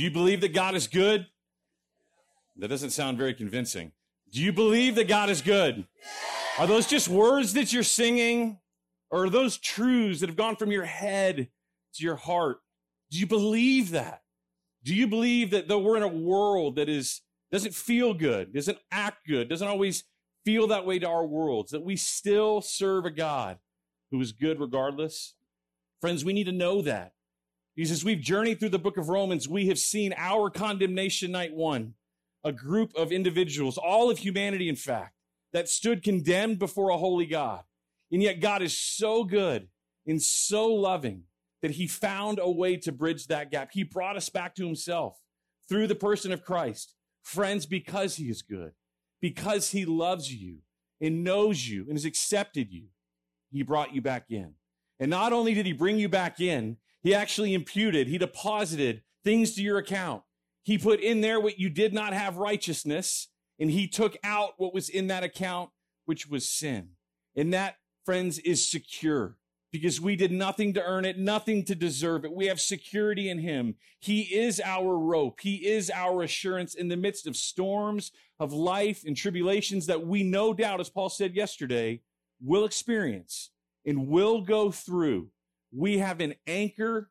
Do you believe that God is good? That doesn't sound very convincing. Do you believe that God is good? Are those just words that you're singing? Or are those truths that have gone from your head to your heart? Do you believe that? Do you believe that though we're in a world that is doesn't feel good, doesn't act good, doesn't always feel that way to our worlds, that we still serve a God who is good regardless? Friends, we need to know that. Because as we've journeyed through the book of Romans, we have seen our condemnation night one, a group of individuals, all of humanity, in fact, that stood condemned before a holy God. And yet God is so good and so loving that he found a way to bridge that gap. He brought us back to himself through the person of Christ. Friends, because he is good, because he loves you and knows you and has accepted you, he brought you back in. And not only did he bring you back in, he actually imputed, he deposited things to your account. He put in there what you did not have righteousness, and he took out what was in that account, which was sin. And that, friends, is secure because we did nothing to earn it, nothing to deserve it. We have security in him. He is our rope. He is our assurance in the midst of storms of life and tribulations that we no doubt, as Paul said yesterday, will experience and will go through. We have an anchor,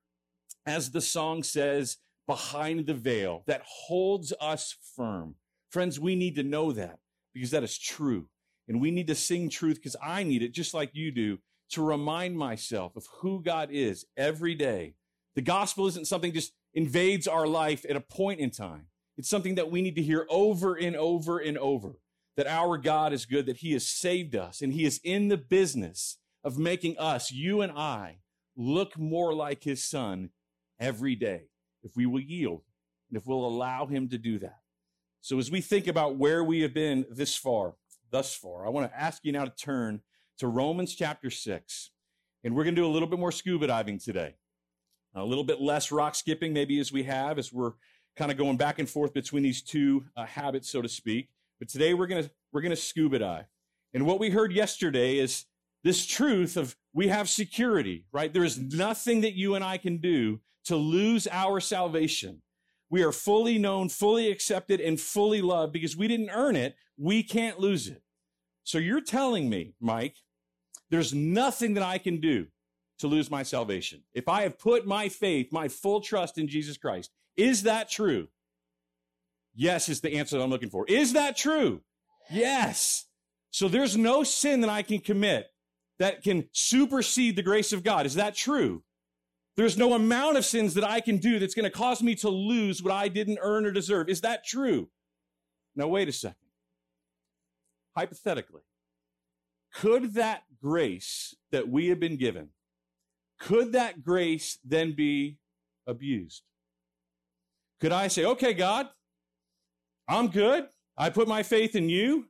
as the song says, behind the veil that holds us firm. Friends, we need to know that because that is true. And we need to sing truth because I need it just like you do to remind myself of who God is every day. The gospel isn't something just invades our life at a point in time. It's something that we need to hear over and over and over that our God is good, that he has saved us and he is in the business of making us, you and I, look more like his son every day if we will yield and if we'll allow him to do that. So as we think about where we have been this far, thus far, I want to ask you now to turn to Romans chapter 6. And we're going to do a little bit more scuba diving today. A little bit less rock skipping, maybe, as we have, as we're kind of going back and forth between these two uh, habits, so to speak. But today we're going to, we're going to scuba dive. And what we heard yesterday is this truth of we have security, right? There is nothing that you and I can do to lose our salvation. We are fully known, fully accepted, and fully loved because we didn't earn it. We can't lose it. So you're telling me, Mike, there's nothing that I can do to lose my salvation. If I have put my faith, my full trust in Jesus Christ, is that true? Yes, is the answer that I'm looking for. Is that true? Yes. So there's no sin that I can commit that can supersede the grace of God. Is that true? There's no amount of sins that I can do that's going to cause me to lose what I didn't earn or deserve. Is that true? Now, wait a second. Hypothetically, could that grace that we have been given, could that grace then be abused? Could I say, okay, God, I'm good. I put my faith in you.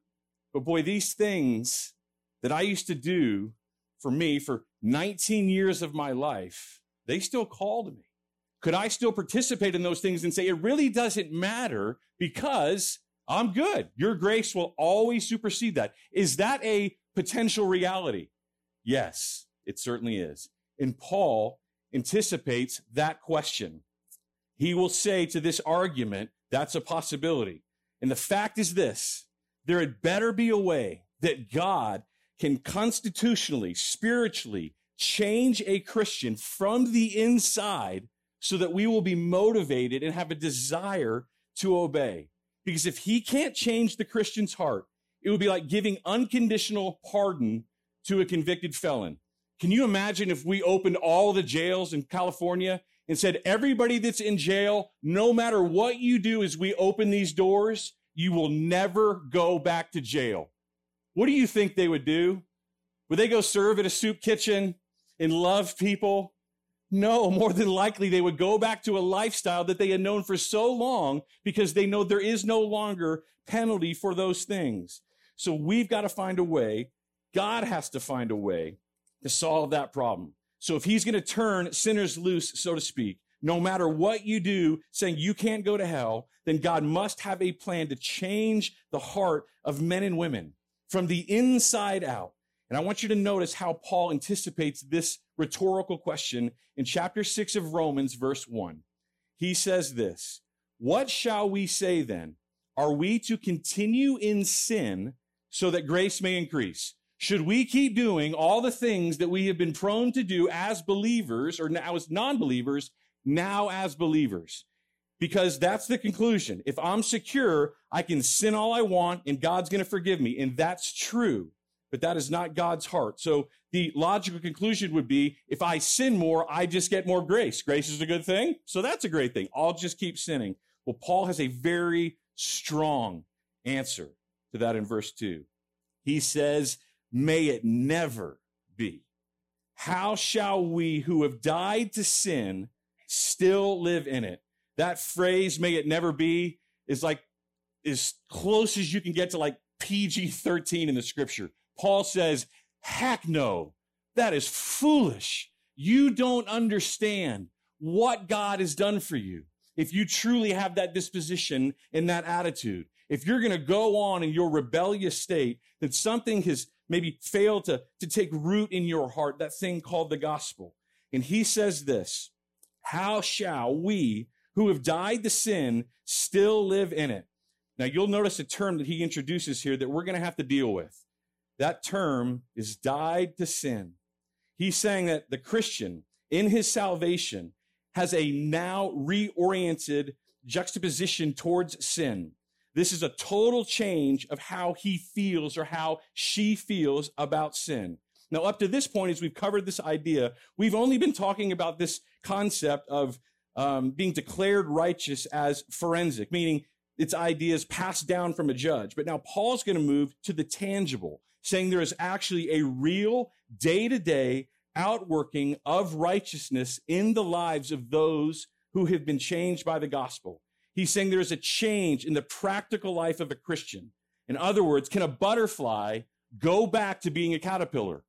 But boy, these things that I used to do for me for 19 years of my life, they still call to me. Could I still participate in those things and say, it really doesn't matter because I'm good. Your grace will always supersede that. Is that a potential reality? Yes, it certainly is. And Paul anticipates that question. He will say to this argument, that's a possibility. And the fact is this, there had better be a way that God can constitutionally, spiritually change a Christian from the inside so that we will be motivated and have a desire to obey. Because if he can't change the Christian's heart, it would be like giving unconditional pardon to a convicted felon. Can you imagine if we opened all the jails in California and said, everybody that's in jail, no matter what you do as we open these doors, you will never go back to jail. What do you think they would do? Would they go serve at a soup kitchen and love people? No, more than likely they would go back to a lifestyle that they had known for so long because they know there is no longer penalty for those things. So we've got to find a way. God has to find a way to solve that problem. So if he's going to turn sinners loose, so to speak, no matter what you do, saying you can't go to hell, then God must have a plan to change the heart of men and women from the inside out. And I want you to notice how Paul anticipates this rhetorical question in chapter 6 of Romans, verse 1. He says this What shall we say then? Are we to continue in sin so that grace may increase? Should we keep doing all the things that we have been prone to do as believers or now as non-believers, now as believers? Because that's the conclusion. If I'm secure, I can sin all I want and God's going to forgive me. And that's true. But that is not God's heart. So the logical conclusion would be if I sin more, I just get more grace. Grace is a good thing. So that's a great thing. I'll just keep sinning. Well, Paul has a very strong answer to that in verse 2. He says, May it never be. How shall we who have died to sin still live in it? That phrase, may it never be, is like as close as you can get to like PG 13 in the scripture. Paul says, heck no, that is foolish. You don't understand what God has done for you if you truly have that disposition and that attitude, if you're going to go on in your rebellious state, that something has maybe failed to, to take root in your heart, that thing called the gospel. And he says this, how shall we who have died to sin still live in it? Now you'll notice a term that he introduces here that we're going to have to deal with. That term is died to sin. He's saying that the Christian in his salvation has a now reoriented juxtaposition towards sin. This is a total change of how he feels or how she feels about sin. Now, up to this point, as we've covered this idea, we've only been talking about this concept of um, being declared righteous as forensic, meaning its ideas passed down from a judge. But now Paul's going to move to the tangible, saying there is actually a real day to day outworking of righteousness in the lives of those who have been changed by the gospel. He's saying there's a change in the practical life of a Christian. In other words, can a butterfly go back to being a caterpillar?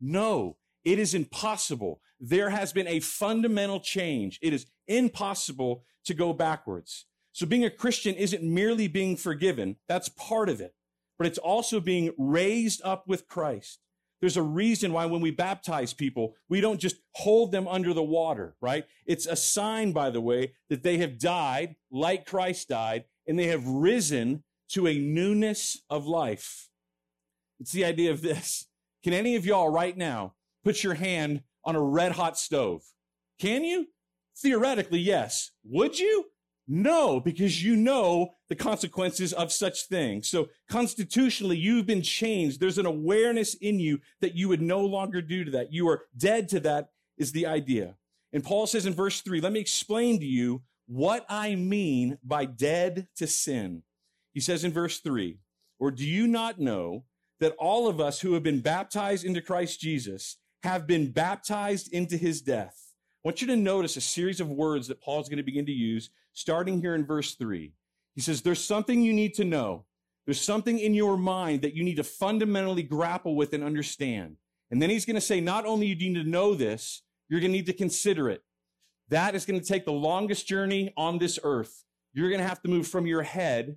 No, it is impossible. There has been a fundamental change. It is impossible to go backwards. So being a Christian isn't merely being forgiven. That's part of it, but it's also being raised up with Christ. There's a reason why when we baptize people, we don't just hold them under the water, right? It's a sign, by the way, that they have died like Christ died and they have risen to a newness of life. It's the idea of this. Can any of y'all right now put your hand on a red hot stove? Can you? Theoretically, yes. Would you? No, because you know the consequences of such things. So constitutionally, you've been changed. There's an awareness in you that you would no longer do to that. You are dead to that is the idea. And Paul says in verse three, let me explain to you what I mean by dead to sin. He says in verse three, or do you not know that all of us who have been baptized into Christ Jesus have been baptized into his death? I want you to notice a series of words that Paul's going to begin to use starting here in verse three. He says, there's something you need to know. There's something in your mind that you need to fundamentally grapple with and understand. And then he's going to say, not only do you need to know this, you're going to need to consider it. That is going to take the longest journey on this earth. You're going to have to move from your head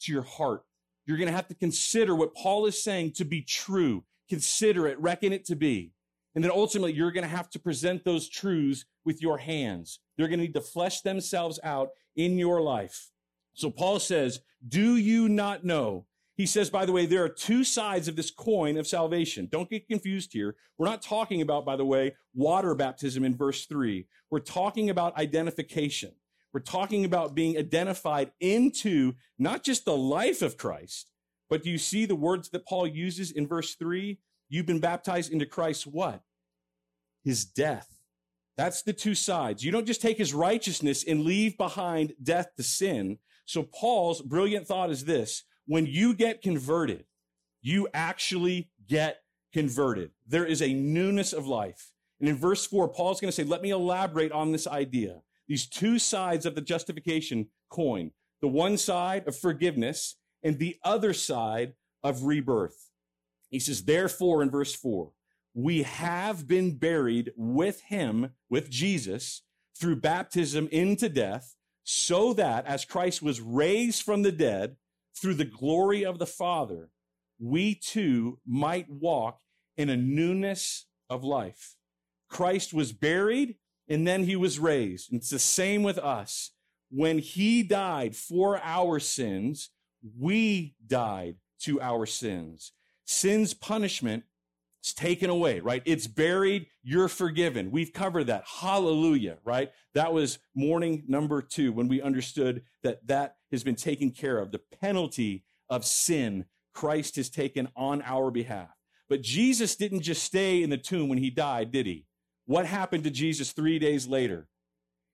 to your heart. You're going to have to consider what Paul is saying to be true. Consider it, reckon it to be. And then ultimately, you're going to have to present those truths with your hands. They're going to need to flesh themselves out in your life. So Paul says, do you not know? He says, by the way, there are two sides of this coin of salvation. Don't get confused here. We're not talking about, by the way, water baptism in verse three. We're talking about identification. We're talking about being identified into not just the life of Christ, but do you see the words that Paul uses in verse three? You've been baptized into Christ's what? His death. That's the two sides. You don't just take his righteousness and leave behind death to sin. So Paul's brilliant thought is this. When you get converted, you actually get converted. There is a newness of life. And in verse four, Paul's going to say, let me elaborate on this idea. These two sides of the justification coin, the one side of forgiveness and the other side of rebirth. He says, therefore, in verse four, we have been buried with him, with Jesus, through baptism into death, so that as Christ was raised from the dead through the glory of the Father, we too might walk in a newness of life. Christ was buried and then he was raised. And it's the same with us. when he died for our sins, we died to our sins. Sin's punishment is taken away, right? It's buried. You're forgiven. We've covered that. Hallelujah, right? That was morning number two when we understood that that has been taken care of. The penalty of sin, Christ has taken on our behalf. But Jesus didn't just stay in the tomb when he died, did he? What happened to Jesus three days later?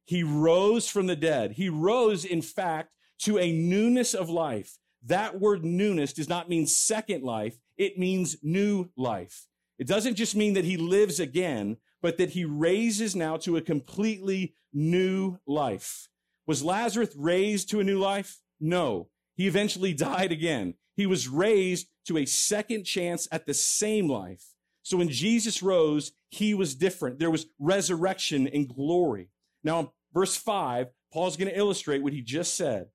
He rose from the dead. He rose, in fact, to a newness of life. That word newness does not mean second life. It means new life. It doesn't just mean that he lives again, but that he raises now to a completely new life. Was Lazarus raised to a new life? No. He eventually died again. He was raised to a second chance at the same life. So when Jesus rose, he was different. There was resurrection and glory. Now, verse five, Paul's going to illustrate what he just said.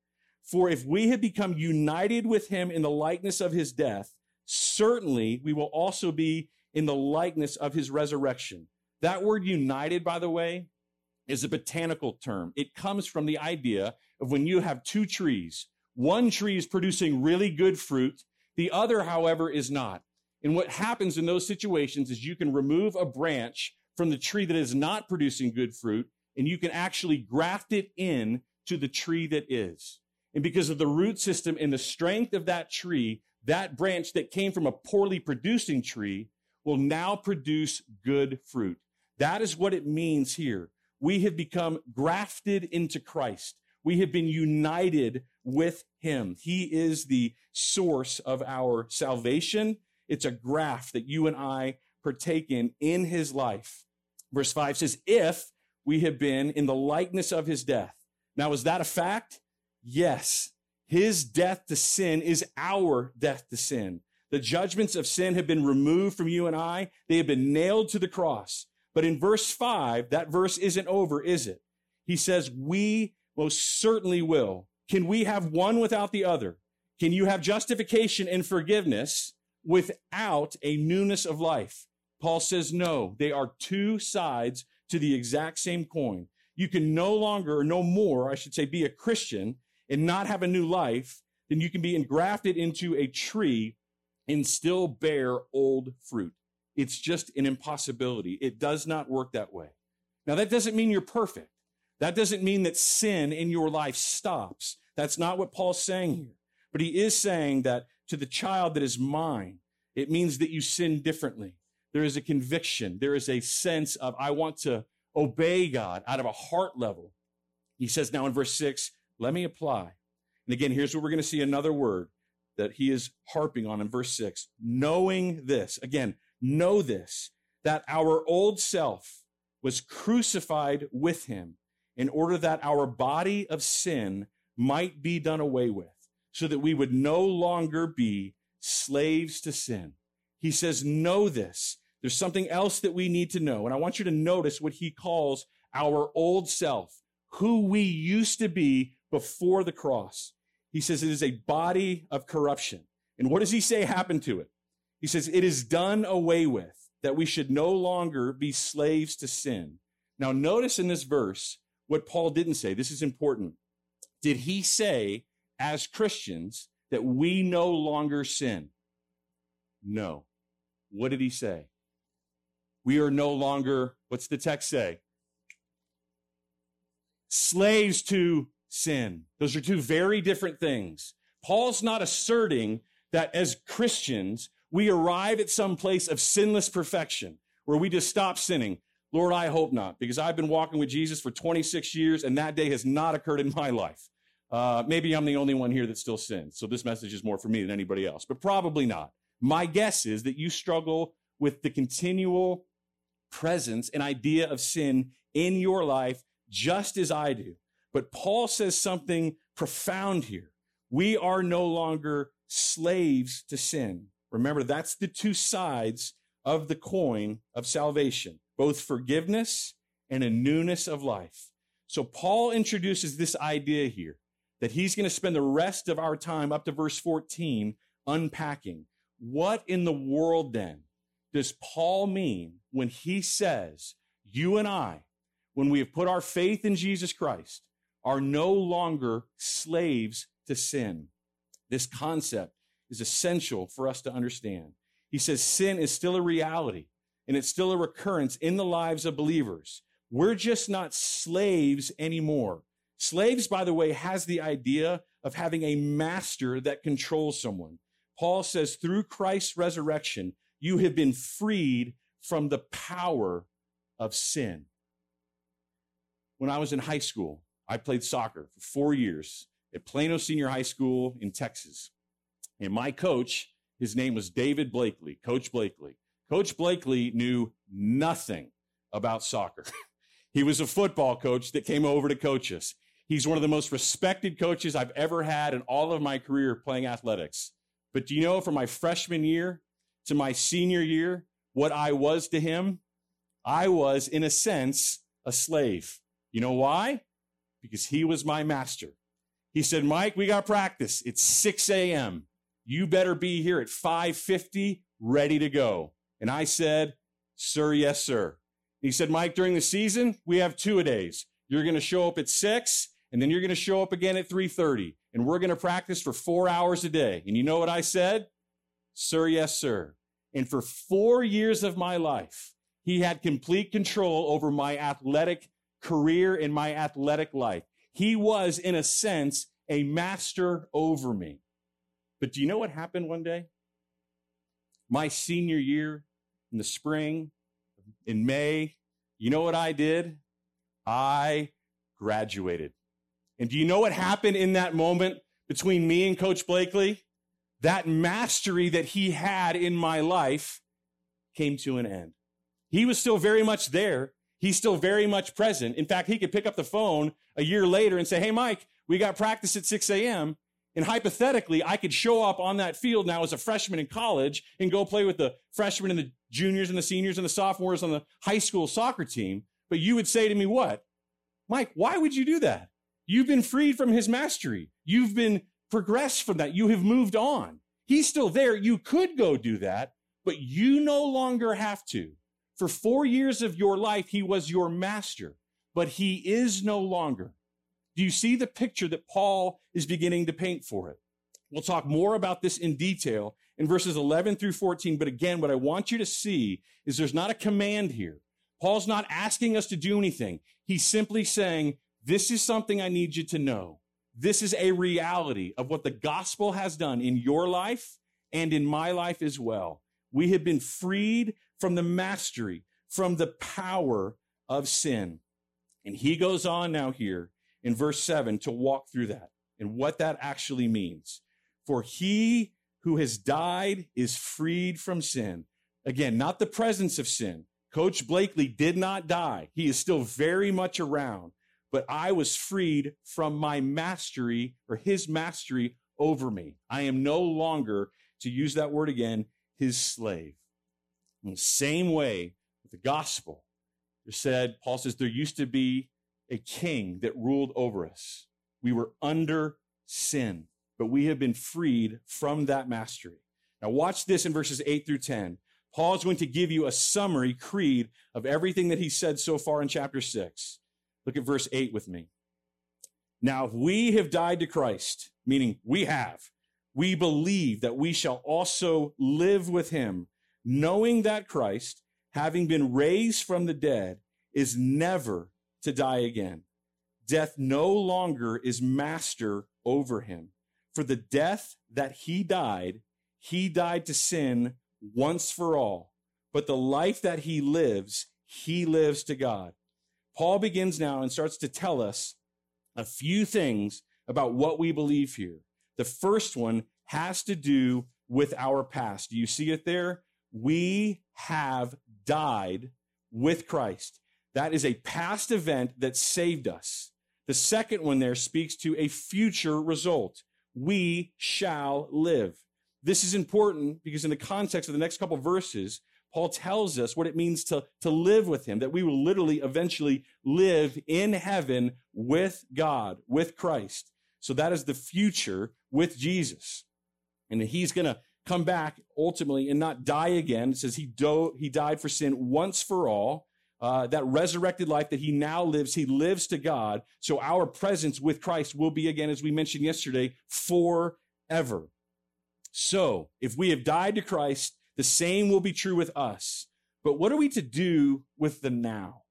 For if we have become united with him in the likeness of his death, certainly we will also be in the likeness of his resurrection. That word united, by the way, is a botanical term. It comes from the idea of when you have two trees. One tree is producing really good fruit. The other, however, is not. And what happens in those situations is you can remove a branch from the tree that is not producing good fruit and you can actually graft it in to the tree that is. And because of the root system and the strength of that tree, that branch that came from a poorly producing tree will now produce good fruit. That is what it means here. We have become grafted into Christ. We have been united with him. He is the source of our salvation. It's a graft that you and I partake in in his life. Verse 5 says, If we have been in the likeness of his death. Now, is that a fact? Yes. His death to sin is our death to sin. The judgments of sin have been removed from you and I. They have been nailed to the cross. But in verse five, that verse isn't over, is it? He says, we most certainly will. Can we have one without the other? Can you have justification and forgiveness without a newness of life? Paul says, no, they are two sides to the exact same coin. You can no longer, no more, I should say, be a Christian and not have a new life then you can be engrafted into a tree and still bear old fruit. It's just an impossibility. It does not work that way. Now, that doesn't mean you're perfect. That doesn't mean that sin in your life stops. That's not what Paul's saying here. But he is saying that to the child that is mine, it means that you sin differently. There is a conviction. There is a sense of, I want to obey God out of a heart level. He says now in verse six, let me apply. And again, here's what we're going to see another word that he is harping on in verse six. Knowing this, again, know this, that our old self was crucified with him in order that our body of sin might be done away with, so that we would no longer be slaves to sin. He says, know this. There's something else that we need to know. And I want you to notice what he calls our old self, who we used to be before the cross. He says it is a body of corruption. And what does he say happened to it? He says it is done away with, that we should no longer be slaves to sin. Now, notice in this verse what Paul didn't say. This is important. Did he say, as Christians, that we no longer sin? No. What did he say? We are no longer, what's the text say? Slaves to sin. Those are two very different things. Paul's not asserting that as Christians, we arrive at some place of sinless perfection where we just stop sinning. Lord, I hope not, because I've been walking with Jesus for 26 years and that day has not occurred in my life. Uh, maybe I'm the only one here that still sins. So this message is more for me than anybody else, but probably not. My guess is that you struggle with the continual presence and idea of sin in your life just as I do. But Paul says something profound here. We are no longer slaves to sin. Remember, that's the two sides of the coin of salvation, both forgiveness and a newness of life. So Paul introduces this idea here that he's going to spend the rest of our time up to verse 14 unpacking. What in the world then does Paul mean when he says, you and I, when we have put our faith in Jesus Christ, are no longer slaves to sin. This concept is essential for us to understand. He says sin is still a reality and it's still a recurrence in the lives of believers. We're just not slaves anymore. Slaves, by the way, has the idea of having a master that controls someone. Paul says, through Christ's resurrection, you have been freed from the power of sin. When I was in high school, I played soccer for four years at Plano Senior High School in Texas. And my coach, his name was David Blakely, Coach Blakely. Coach Blakely knew nothing about soccer. he was a football coach that came over to coach us. He's one of the most respected coaches I've ever had in all of my career playing athletics. But do you know from my freshman year to my senior year, what I was to him? I was, in a sense, a slave. You know why? Because he was my master. He said, Mike, we got practice. It's 6 a.m. You better be here at 550, ready to go. And I said, sir, yes, sir. He said, Mike, during the season, we have two a days. You're going to show up at six and then you're going to show up again at 3.30 and we're going to practice for four hours a day. And you know what I said? Sir, yes, sir. And for four years of my life, he had complete control over my athletic career in my athletic life. He was, in a sense, a master over me. But do you know what happened one day? My senior year in the spring, in May, you know what I did? I graduated. And do you know what happened in that moment between me and Coach Blakely? That mastery that he had in my life came to an end. He was still very much there. He's still very much present. In fact, he could pick up the phone a year later and say, Hey, Mike, we got practice at 6 a.m. And hypothetically, I could show up on that field now as a freshman in college and go play with the freshmen and the juniors and the seniors and the sophomores on the high school soccer team. But you would say to me, what? Mike, why would you do that? You've been freed from his mastery. You've been progressed from that. You have moved on. He's still there. You could go do that, but you no longer have to. For four years of your life, he was your master, but he is no longer. Do you see the picture that Paul is beginning to paint for it? We'll talk more about this in detail in verses 11 through 14. But again, what I want you to see is there's not a command here. Paul's not asking us to do anything. He's simply saying, this is something I need you to know. This is a reality of what the gospel has done in your life and in my life as well. We have been freed from the mastery, from the power of sin. And he goes on now here in verse 7 to walk through that and what that actually means. For he who has died is freed from sin. Again, not the presence of sin. Coach Blakely did not die. He is still very much around, but I was freed from my mastery or his mastery over me. I am no longer, to use that word again, his slave. In the same way, with the gospel, said, Paul says, there used to be a king that ruled over us. We were under sin, but we have been freed from that mastery. Now, watch this in verses 8 through 10. Paul is going to give you a summary creed of everything that he said so far in chapter 6. Look at verse 8 with me. Now, if we have died to Christ, meaning we have, we believe that we shall also live with him, knowing that Christ, having been raised from the dead, is never to die again. Death no longer is master over him. For the death that he died, he died to sin once for all. But the life that he lives, he lives to God. Paul begins now and starts to tell us a few things about what we believe here. The first one has to do with our past. Do you see it there? We have died with Christ. That is a past event that saved us. The second one there speaks to a future result. We shall live. This is important because in the context of the next couple verses, Paul tells us what it means to, to live with him, that we will literally eventually live in heaven with God, with Christ. So that is the future with Jesus. And he's going to come back ultimately and not die again. It says he, do, he died for sin once for all uh, that resurrected life that he now lives, he lives to God. So our presence with Christ will be again, as we mentioned yesterday, forever. So if we have died to Christ, the same will be true with us. But what are we to do with the now?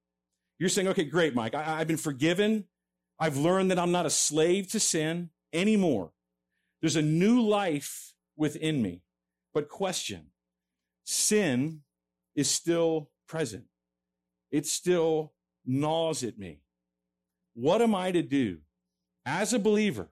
You're saying, okay, great, Mike. I, I've been forgiven. I've learned that I'm not a slave to sin anymore. There's a new life within me. But question, sin is still present. It still gnaws at me. What am I to do as a believer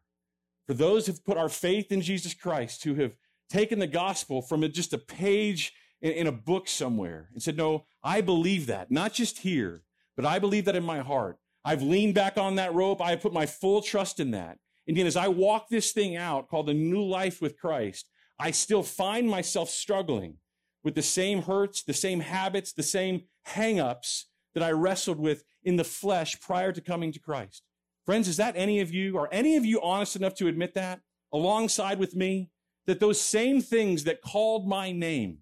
for those who've put our faith in Jesus Christ, who have taken the gospel from just a page in, a book somewhere and said, no, I believe that, not just here, but I believe that in my heart. I've leaned back on that rope. I have put my full trust in that. And yet, as I walk this thing out called a new life with Christ, I still find myself struggling with the same hurts, the same habits, the same hangups that I wrestled with in the flesh prior to coming to Christ. Friends, is that any of you? Are any of you honest enough to admit that alongside with me? That those same things that called my name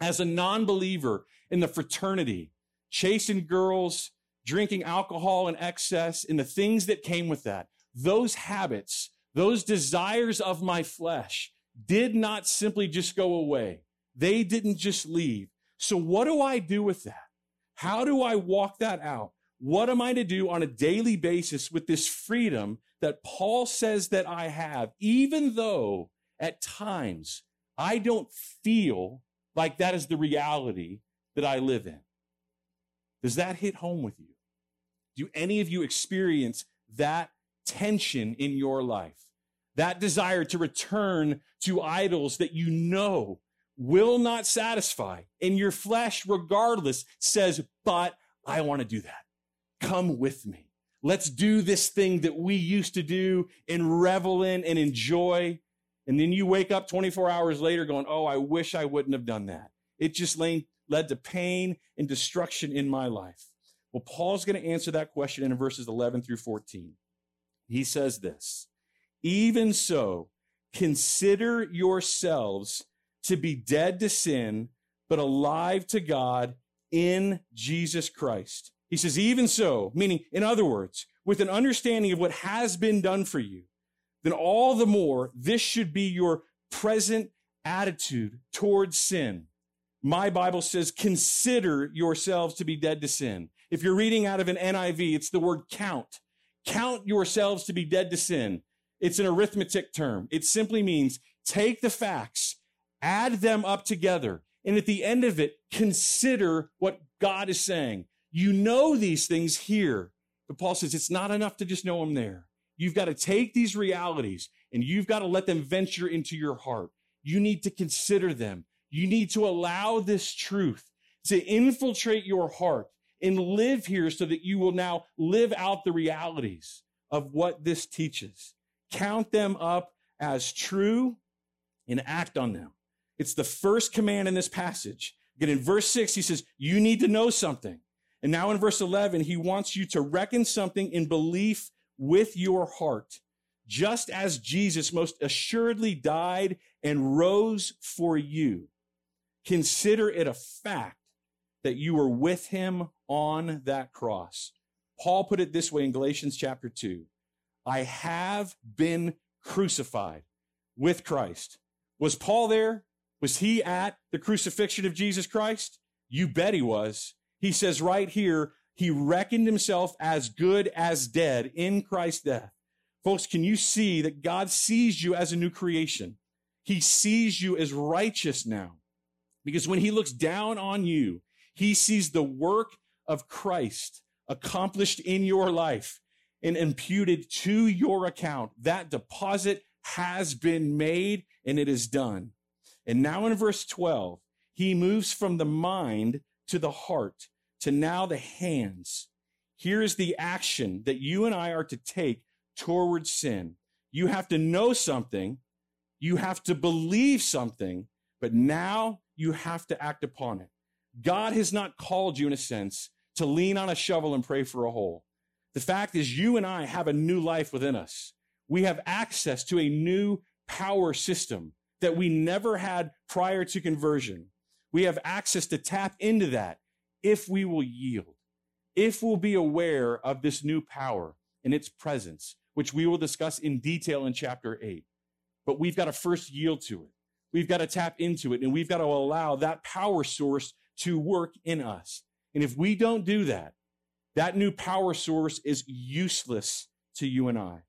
as a non believer in the fraternity, chasing girls, drinking alcohol in excess, and the things that came with that, those habits, those desires of my flesh did not simply just go away. They didn't just leave. So what do I do with that? How do I walk that out? What am I to do on a daily basis with this freedom that Paul says that I have, even though at times I don't feel like that is the reality that I live in? Does that hit home with you? Do any of you experience that tension in your life? That desire to return to idols that you know will not satisfy. And your flesh, regardless, says, but I want to do that. Come with me. Let's do this thing that we used to do and revel in and enjoy. And then you wake up 24 hours later going, Oh, I wish I wouldn't have done that. It just led to pain and destruction in my life. Well, Paul's going to answer that question in verses 11 through 14. He says this, even so, consider yourselves to be dead to sin, but alive to God in Jesus Christ. He says, even so, meaning, in other words, with an understanding of what has been done for you, then all the more this should be your present attitude towards sin. My Bible says, consider yourselves to be dead to sin. If you're reading out of an NIV, it's the word count. Count yourselves to be dead to sin. It's an arithmetic term. It simply means take the facts, add them up together, and at the end of it, consider what God is saying. You know these things here, but Paul says it's not enough to just know them there. You've got to take these realities and you've got to let them venture into your heart. You need to consider them. You need to allow this truth to infiltrate your heart and live here so that you will now live out the realities of what this teaches. Count them up as true and act on them. It's the first command in this passage. Again, in verse six, he says, you need to know something. And now in verse 11, he wants you to reckon something in belief with your heart, just as Jesus most assuredly died and rose for you. Consider it a fact that you were with him on that cross. Paul put it this way in Galatians chapter 2 I have been crucified with Christ. Was Paul there? Was he at the crucifixion of Jesus Christ? You bet he was. He says right here, he reckoned himself as good as dead in Christ's death. Folks, can you see that God sees you as a new creation? He sees you as righteous now. Because when he looks down on you, he sees the work of Christ accomplished in your life and imputed to your account. That deposit has been made and it is done. And now in verse 12, he moves from the mind to the heart to now the hands. Here is the action that you and I are to take towards sin. You have to know something. You have to believe something, but now you have to act upon it. God has not called you in a sense to lean on a shovel and pray for a hole. The fact is you and I have a new life within us. We have access to a new power system that we never had prior to conversion. We have access to tap into that if we will yield. if we'll be aware of this new power and its presence, which we will discuss in detail in chapter 8. But we've got to first yield to it. We've got to tap into it and we've got to allow that power source to work in us. And if we don't do that, that new power source is useless to you and I.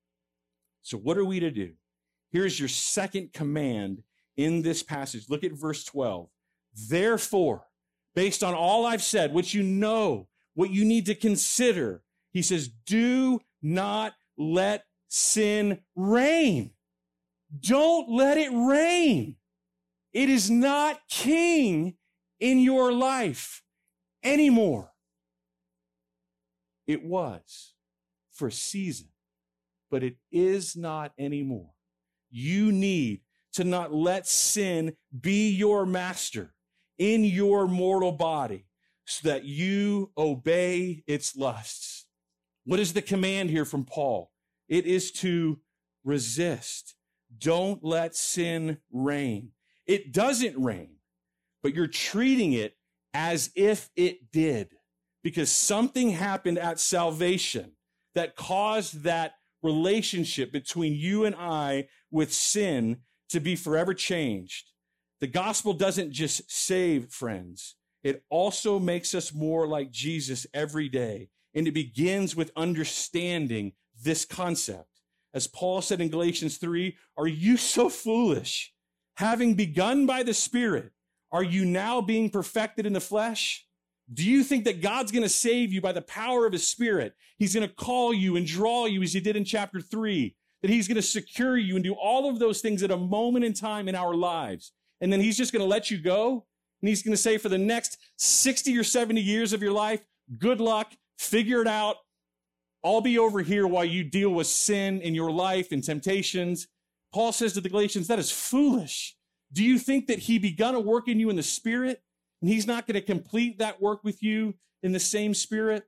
So what are we to do? Here's your second command in this passage. Look at verse 12. Therefore, based on all I've said, what you know, what you need to consider, he says, do not let sin reign. Don't let it reign. It is not king in your life anymore. It was for a season, but it is not anymore. You need to not let sin be your master in your mortal body so that you obey its lusts. What is the command here from Paul? It is to resist. Don't let sin reign. It doesn't reign, but you're treating it as if it did because something happened at salvation that caused that relationship between you and I with sin to be forever changed. The gospel doesn't just save friends. It also makes us more like Jesus every day. And it begins with understanding this concept. As Paul said in Galatians 3, are you so foolish? Having begun by the Spirit, are you now being perfected in the flesh? Do you think that God's going to save you by the power of his spirit? He's going to call you and draw you as he did in chapter three, that he's going to secure you and do all of those things at a moment in time in our lives. And then he's just going to let you go. And he's going to say for the next 60 or 70 years of your life, good luck, figure it out. I'll be over here while you deal with sin in your life and temptations. Paul says to the Galatians, that is foolish. Do you think that he begun a work in you in the spirit and he's not going to complete that work with you in the same spirit.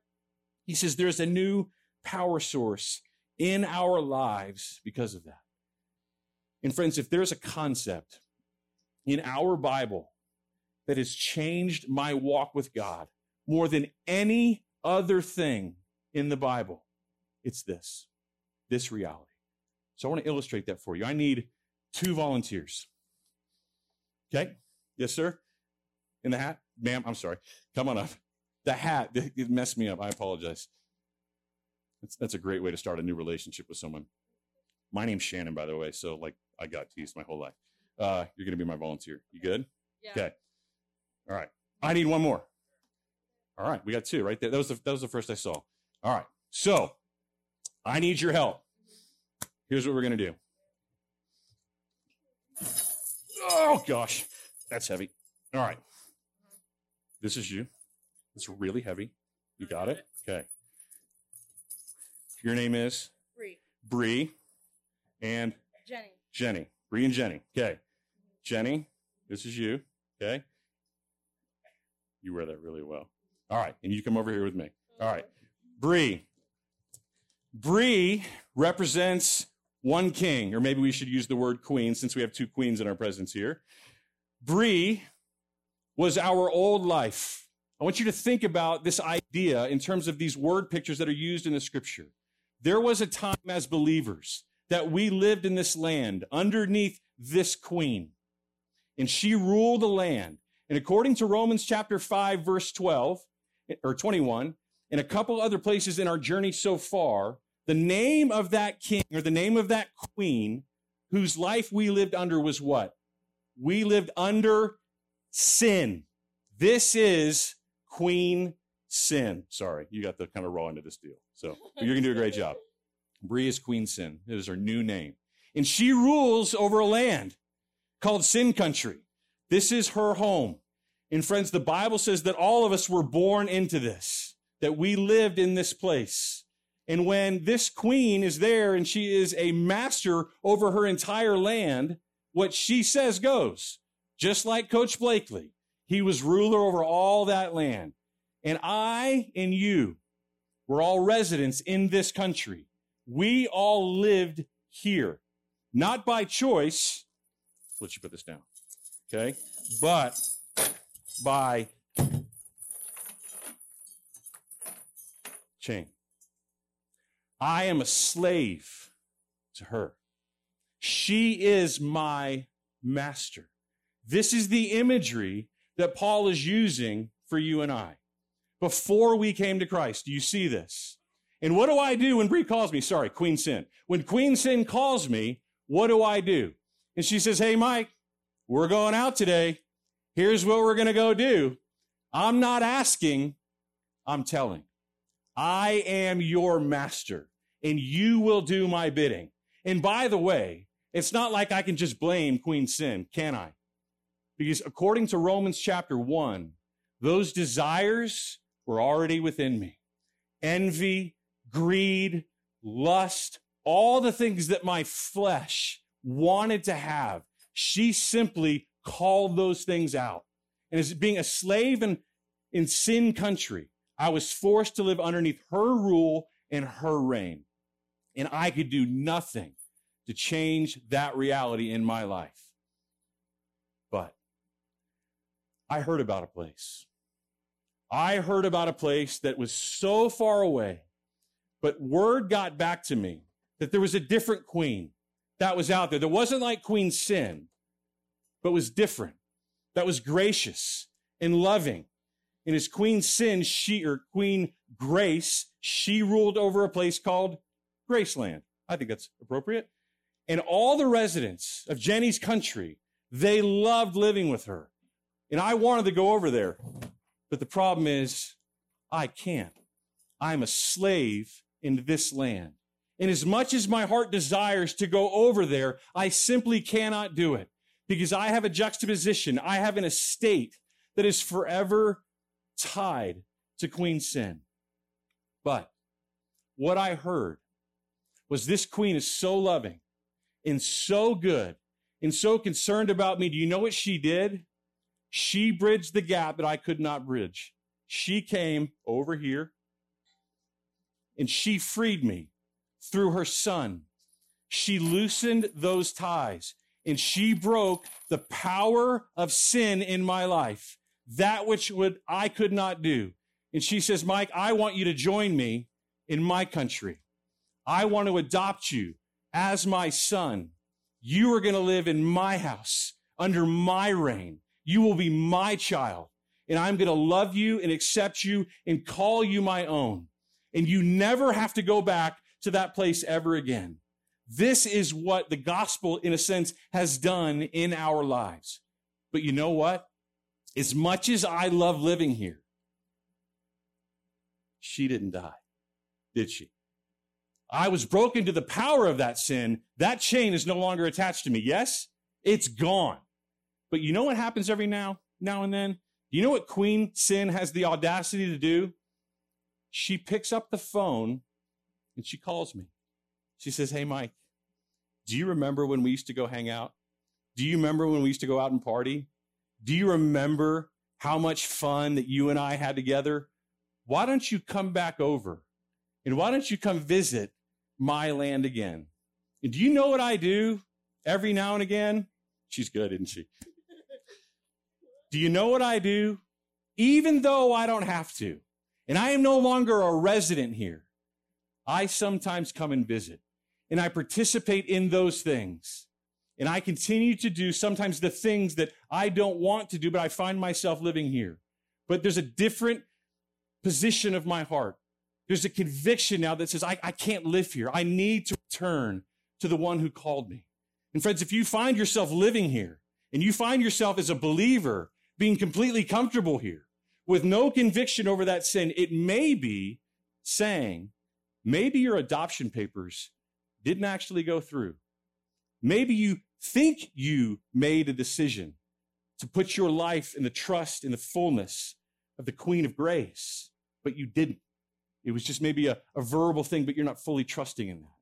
He says there's a new power source in our lives because of that. And friends, if there's a concept in our Bible that has changed my walk with God more than any other thing in the Bible, it's this, this reality. So I want to illustrate that for you. I need two volunteers. Okay? Yes, sir? in the hat? Ma'am, I'm sorry. Come on up. The hat, it messed me up. I apologize. That's, that's a great way to start a new relationship with someone. My name's Shannon, by the way. So, like, I got teased my whole life. Uh, you're going to be my volunteer. You good? Yeah. Okay. All right. I need one more. All right. We got two right there. That was the, that was the first I saw. All right. So, I need your help. Here's what we're going to do. Oh, gosh. That's heavy. All right. This is you. It's really heavy. You got it? Okay. Your name is Bree. Bree and Jenny. Jenny. Bree and Jenny. Okay. Jenny, this is you. Okay. You wear that really well. All right. And you come over here with me. All right. Bree. Bree represents one king, or maybe we should use the word queen since we have two queens in our presence here. Bree was our old life. I want you to think about this idea in terms of these word pictures that are used in the scripture. There was a time as believers that we lived in this land underneath this queen, and she ruled the land. And according to Romans chapter 5, verse 12 or 21, and a couple other places in our journey so far, the name of that king or the name of that queen whose life we lived under was what? We lived under sin. This is Queen Sin. Sorry, you got the kind of raw into this deal. So you're going to do a great job. Bree is Queen Sin. It is her new name. And she rules over a land called Sin Country. This is her home. And friends, the Bible says that all of us were born into this, that we lived in this place. And when this queen is there and she is a master over her entire land, what she says goes. Just like Coach Blakely, he was ruler over all that land. And I and you were all residents in this country. We all lived here, not by choice. Let you put this down. Okay. But by chain. I am a slave to her. She is my master. This is the imagery that Paul is using for you and I. Before we came to Christ, do you see this? And what do I do when Bree calls me? Sorry, Queen Sin. When Queen Sin calls me, what do I do? And she says, Hey, Mike, we're going out today. Here's what we're going to go do. I'm not asking, I'm telling. I am your master and you will do my bidding. And by the way, it's not like I can just blame Queen Sin, can I? Because according to Romans chapter 1, those desires were already within me. Envy, greed, lust, all the things that my flesh wanted to have. She simply called those things out. And as being a slave in, in sin country, I was forced to live underneath her rule and her reign. And I could do nothing to change that reality in my life. But I heard about a place. I heard about a place that was so far away, but word got back to me that there was a different queen that was out there. That wasn't like Queen Sin, but was different. That was gracious and loving. And as Queen Sin, she, or Queen Grace, she ruled over a place called Graceland. I think that's appropriate. And all the residents of Jenny's country, they loved living with her. And I wanted to go over there. But the problem is, I can't. I'm a slave in this land. And as much as my heart desires to go over there, I simply cannot do it because I have a juxtaposition. I have an estate that is forever tied to Queen Sin. But what I heard was this queen is so loving and so good and so concerned about me. Do you know what she did? She bridged the gap that I could not bridge. She came over here and she freed me through her son. She loosened those ties and she broke the power of sin in my life, that which would I could not do. And she says, Mike, I want you to join me in my country. I want to adopt you as my son. You are going to live in my house under my reign. You will be my child and I'm going to love you and accept you and call you my own. And you never have to go back to that place ever again. This is what the gospel, in a sense, has done in our lives. But you know what? As much as I love living here, she didn't die, did she? I was broken to the power of that sin. That chain is no longer attached to me. Yes, it's gone. But you know what happens every now, now and then? You know what Queen Sin has the audacity to do? She picks up the phone and she calls me. She says, Hey, Mike, do you remember when we used to go hang out? Do you remember when we used to go out and party? Do you remember how much fun that you and I had together? Why don't you come back over? And why don't you come visit my land again. And do you know what I do every now and again? She's good, isn't she? do you know what I do? Even though I don't have to, and I am no longer a resident here, I sometimes come and visit and I participate in those things. And I continue to do sometimes the things that I don't want to do, but I find myself living here. But there's a different position of my heart. There's a conviction now that says, I, I can't live here. I need to return to the one who called me. And friends, if you find yourself living here and you find yourself as a believer being completely comfortable here with no conviction over that sin, it may be saying, maybe your adoption papers didn't actually go through. Maybe you think you made a decision to put your life in the trust in the fullness of the Queen of Grace, but you didn't. It was just maybe a, a verbal thing, but you're not fully trusting in that.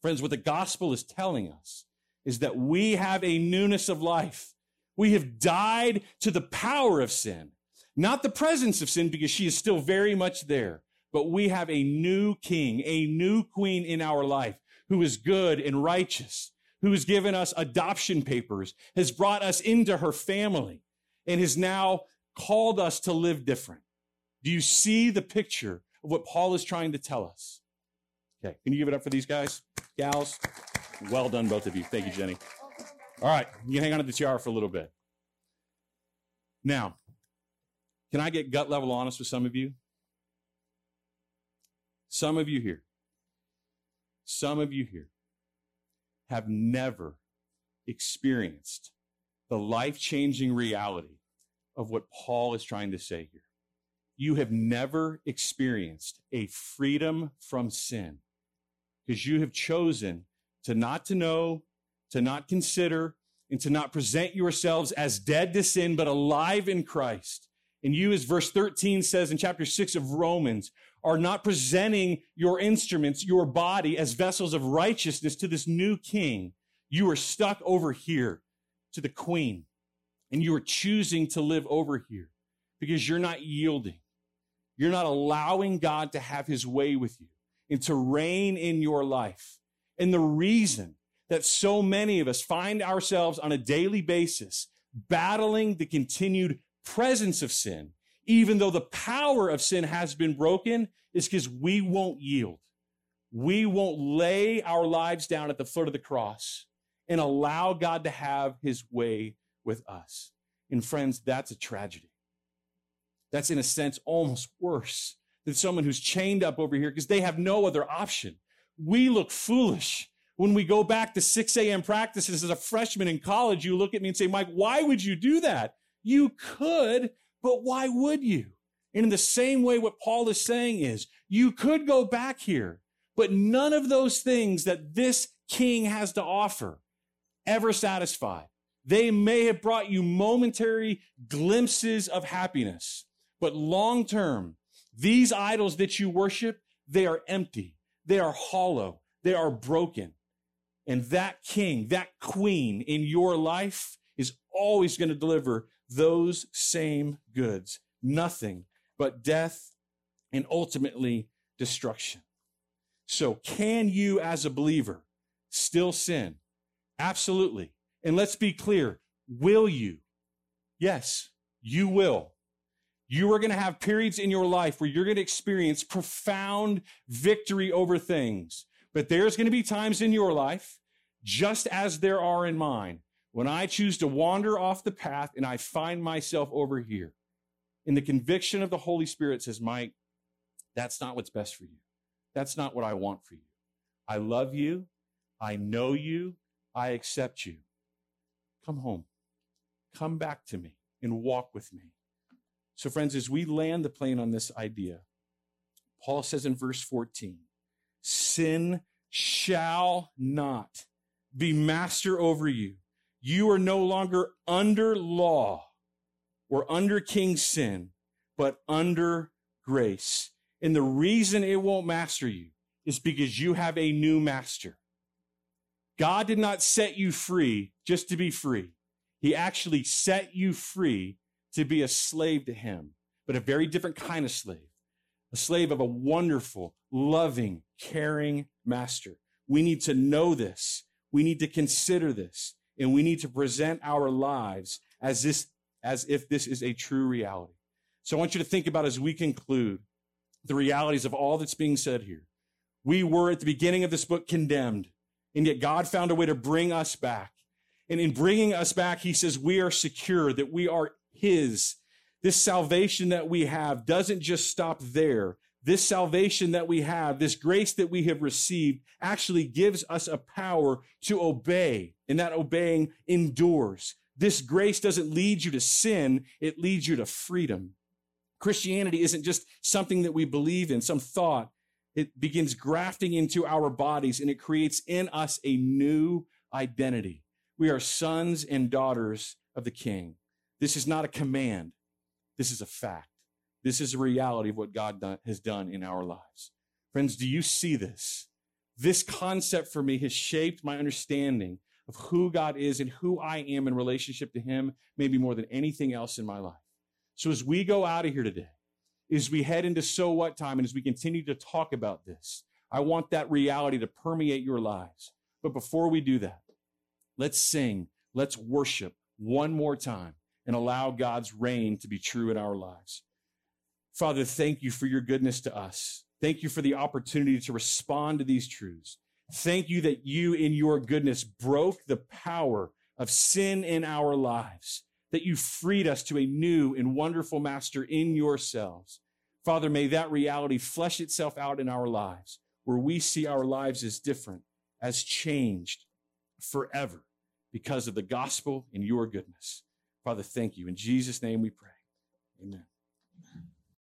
Friends, what the gospel is telling us is that we have a newness of life. We have died to the power of sin, not the presence of sin, because she is still very much there. But we have a new king, a new queen in our life who is good and righteous, who has given us adoption papers, has brought us into her family, and has now called us to live different. Do you see the picture of what Paul is trying to tell us. Okay, can you give it up for these guys, gals? Well done, both of you. Thank you, Jenny. All right, you can hang on to the tiara for a little bit. Now, can I get gut level honest with some of you? Some of you here, some of you here have never experienced the life changing reality of what Paul is trying to say here. You have never experienced a freedom from sin because you have chosen to not to know, to not consider, and to not present yourselves as dead to sin, but alive in Christ. And you, as verse 13 says in chapter 6 of Romans, are not presenting your instruments, your body, as vessels of righteousness to this new king. You are stuck over here to the queen, and you are choosing to live over here because you're not yielding. You're not allowing God to have his way with you and to reign in your life. And the reason that so many of us find ourselves on a daily basis battling the continued presence of sin, even though the power of sin has been broken, is because we won't yield. We won't lay our lives down at the foot of the cross and allow God to have his way with us. And friends, that's a tragedy. That's in a sense almost worse than someone who's chained up over here because they have no other option. We look foolish when we go back to 6 a.m. practices as a freshman in college. You look at me and say, Mike, why would you do that? You could, but why would you? And in the same way, what Paul is saying is you could go back here, but none of those things that this king has to offer ever satisfy. They may have brought you momentary glimpses of happiness, but long term, these idols that you worship, they are empty. They are hollow. They are broken. And that king, that queen in your life is always going to deliver those same goods. Nothing but death and ultimately destruction. So can you as a believer still sin? Absolutely. And let's be clear. Will you? Yes, you will. You are going to have periods in your life where you're going to experience profound victory over things. But there's going to be times in your life, just as there are in mine, when I choose to wander off the path and I find myself over here. And the conviction of the Holy Spirit says, Mike, that's not what's best for you. That's not what I want for you. I love you. I know you. I accept you. Come home. Come back to me and walk with me. So, friends, as we land the plane on this idea, Paul says in verse 14, sin shall not be master over you. You are no longer under law or under King sin, but under grace. And the reason it won't master you is because you have a new master. God did not set you free just to be free. He actually set you free to be a slave to him, but a very different kind of slave, a slave of a wonderful, loving, caring master. We need to know this. We need to consider this and we need to present our lives as this, as if this is a true reality. So I want you to think about as we conclude the realities of all that's being said here. We were at the beginning of this book condemned, and yet God found a way to bring us back. And in bringing us back, he says we are secure, that we are his. This salvation that we have doesn't just stop there. This salvation that we have, this grace that we have received actually gives us a power to obey and that obeying endures. This grace doesn't lead you to sin. It leads you to freedom. Christianity isn't just something that we believe in, some thought. It begins grafting into our bodies and it creates in us a new identity. We are sons and daughters of the King. This is not a command. This is a fact. This is a reality of what God has done in our lives. Friends, do you see this? This concept for me has shaped my understanding of who God is and who I am in relationship to Him, maybe more than anything else in my life. So as we go out of here today, as we head into so what time, and as we continue to talk about this, I want that reality to permeate your lives. But before we do that, let's sing, let's worship one more time and allow God's reign to be true in our lives. Father, thank you for your goodness to us. Thank you for the opportunity to respond to these truths. Thank you that you, in your goodness, broke the power of sin in our lives, that you freed us to a new and wonderful master in yourselves. Father, may that reality flesh itself out in our lives, where we see our lives as different, as changed forever because of the gospel and your goodness. Father, thank you. In Jesus' name we pray. Amen.